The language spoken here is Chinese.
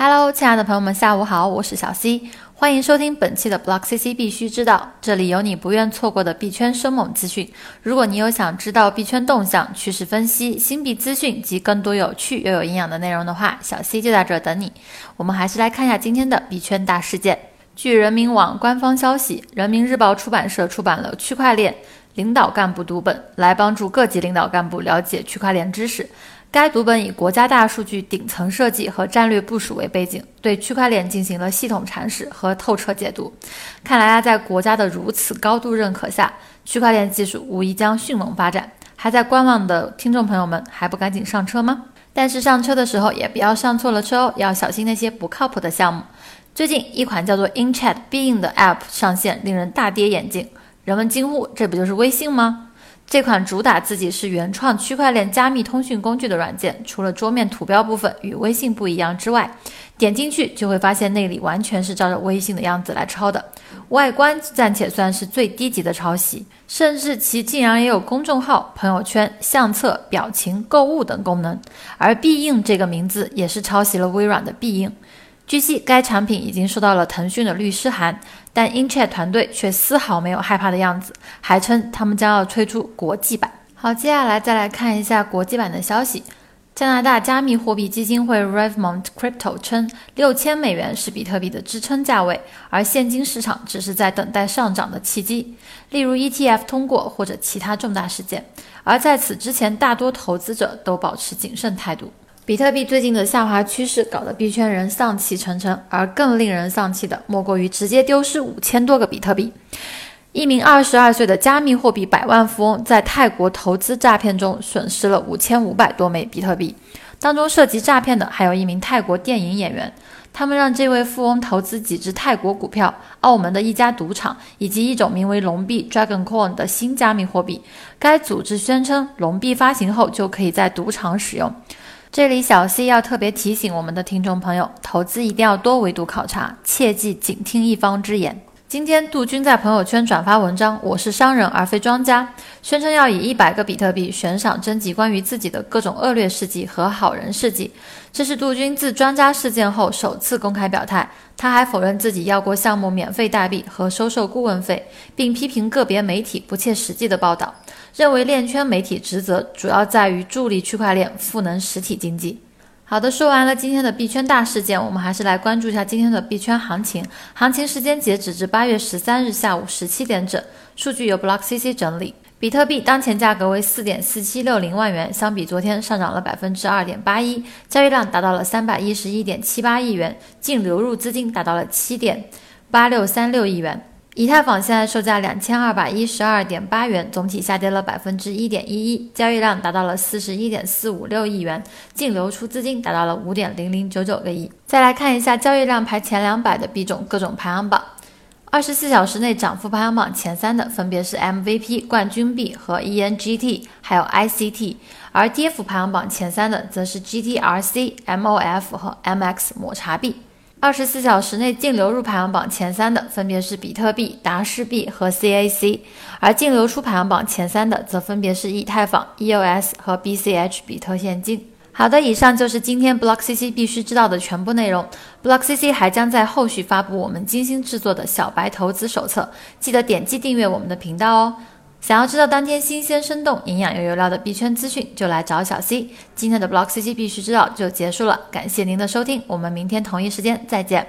Hello，亲爱的朋友们，下午好，我是小 C，欢迎收听本期的 Block CC 必须知道，这里有你不愿错过的币圈生猛资讯。如果你有想知道币圈动向、趋势分析、新币资讯及更多有趣又有营养的内容的话，小 C 就在这等你。我们还是来看一下今天的币圈大事件。据人民网官方消息，人民日报出版社出版了《区块链领导干部读本》，来帮助各级领导干部了解区块链知识。该读本以国家大数据顶层设计和战略部署为背景，对区块链进行了系统阐释和透彻解读。看来啊，在国家的如此高度认可下，区块链技术无疑将迅猛发展。还在观望的听众朋友们，还不赶紧上车吗？但是上车的时候也不要上错了车哦，要小心那些不靠谱的项目。最近，一款叫做 InChat Being 的 App 上线，令人大跌眼镜。人们惊呼：“这不就是微信吗？”这款主打自己是原创区块链加密通讯工具的软件，除了桌面图标部分与微信不一样之外，点进去就会发现内里完全是照着微信的样子来抄的，外观暂且算是最低级的抄袭，甚至其竟然也有公众号、朋友圈、相册、表情、购物等功能。而必应这个名字也是抄袭了微软的必应。据悉，该产品已经收到了腾讯的律师函，但 InChat 团队却丝毫没有害怕的样子，还称他们将要推出国际版。好，接下来再来看一下国际版的消息。加拿大加密货币基金会 Revmont Crypto 称，六千美元是比特币的支撑价位，而现金市场只是在等待上涨的契机，例如 ETF 通过或者其他重大事件。而在此之前，大多投资者都保持谨慎态度。比特币最近的下滑趋势搞得币圈人丧气沉沉，而更令人丧气的莫过于直接丢失五千多个比特币。一名二十二岁的加密货币百万富翁在泰国投资诈骗中损失了五千五百多枚比特币，当中涉及诈骗的还有一名泰国电影演员。他们让这位富翁投资几只泰国股票、澳门的一家赌场以及一种名为龙币 （Dragon Coin） 的新加密货币。该组织宣称，龙币发行后就可以在赌场使用。这里小溪要特别提醒我们的听众朋友，投资一定要多维度考察，切记仅听一方之言。今天杜军在朋友圈转发文章，我是商人而非庄家，宣称要以一百个比特币悬赏征集关于自己的各种恶劣事迹和好人事迹。这是杜军自专家事件后首次公开表态。他还否认自己要过项目免费代币和收受顾问费，并批评个别媒体不切实际的报道，认为链圈媒体职责主要在于助力区块链赋能实体经济。好的，说完了今天的币圈大事件，我们还是来关注一下今天的币圈行情。行情时间截止至八月十三日下午十七点整，数据由 Block CC 整理。比特币当前价格为四点四七六零万元，相比昨天上涨了百分之二点八一，交易量达到了三百一十一点七八亿元，净流入资金达到了七点八六三六亿元。以太坊现在售价两千二百一十二点八元，总体下跌了百分之一点一一，交易量达到了四十一点四五六亿元，净流出资金达到了五点零零九九个亿。再来看一下交易量排前两百的币种各种排行榜，二十四小时内涨幅排行榜前三的分别是 MVP 冠军币和 ENGT，还有 ICT，而跌幅排行榜前三的则是 GTRC、MOF 和 MX 抹茶币。二十四小时内净流入排行榜前三的分别是比特币、达世币和 CAC，而净流出排行榜前三的则分别是以太坊、EOS 和 BCH 比特现金。好的，以上就是今天 Block CC 必须知道的全部内容。Block CC 还将在后续发布我们精心制作的小白投资手册，记得点击订阅我们的频道哦。想要知道当天新鲜、生动、营养又有料的币圈资讯，就来找小 C。今天的 Block CC 必须知道就结束了，感谢您的收听，我们明天同一时间再见。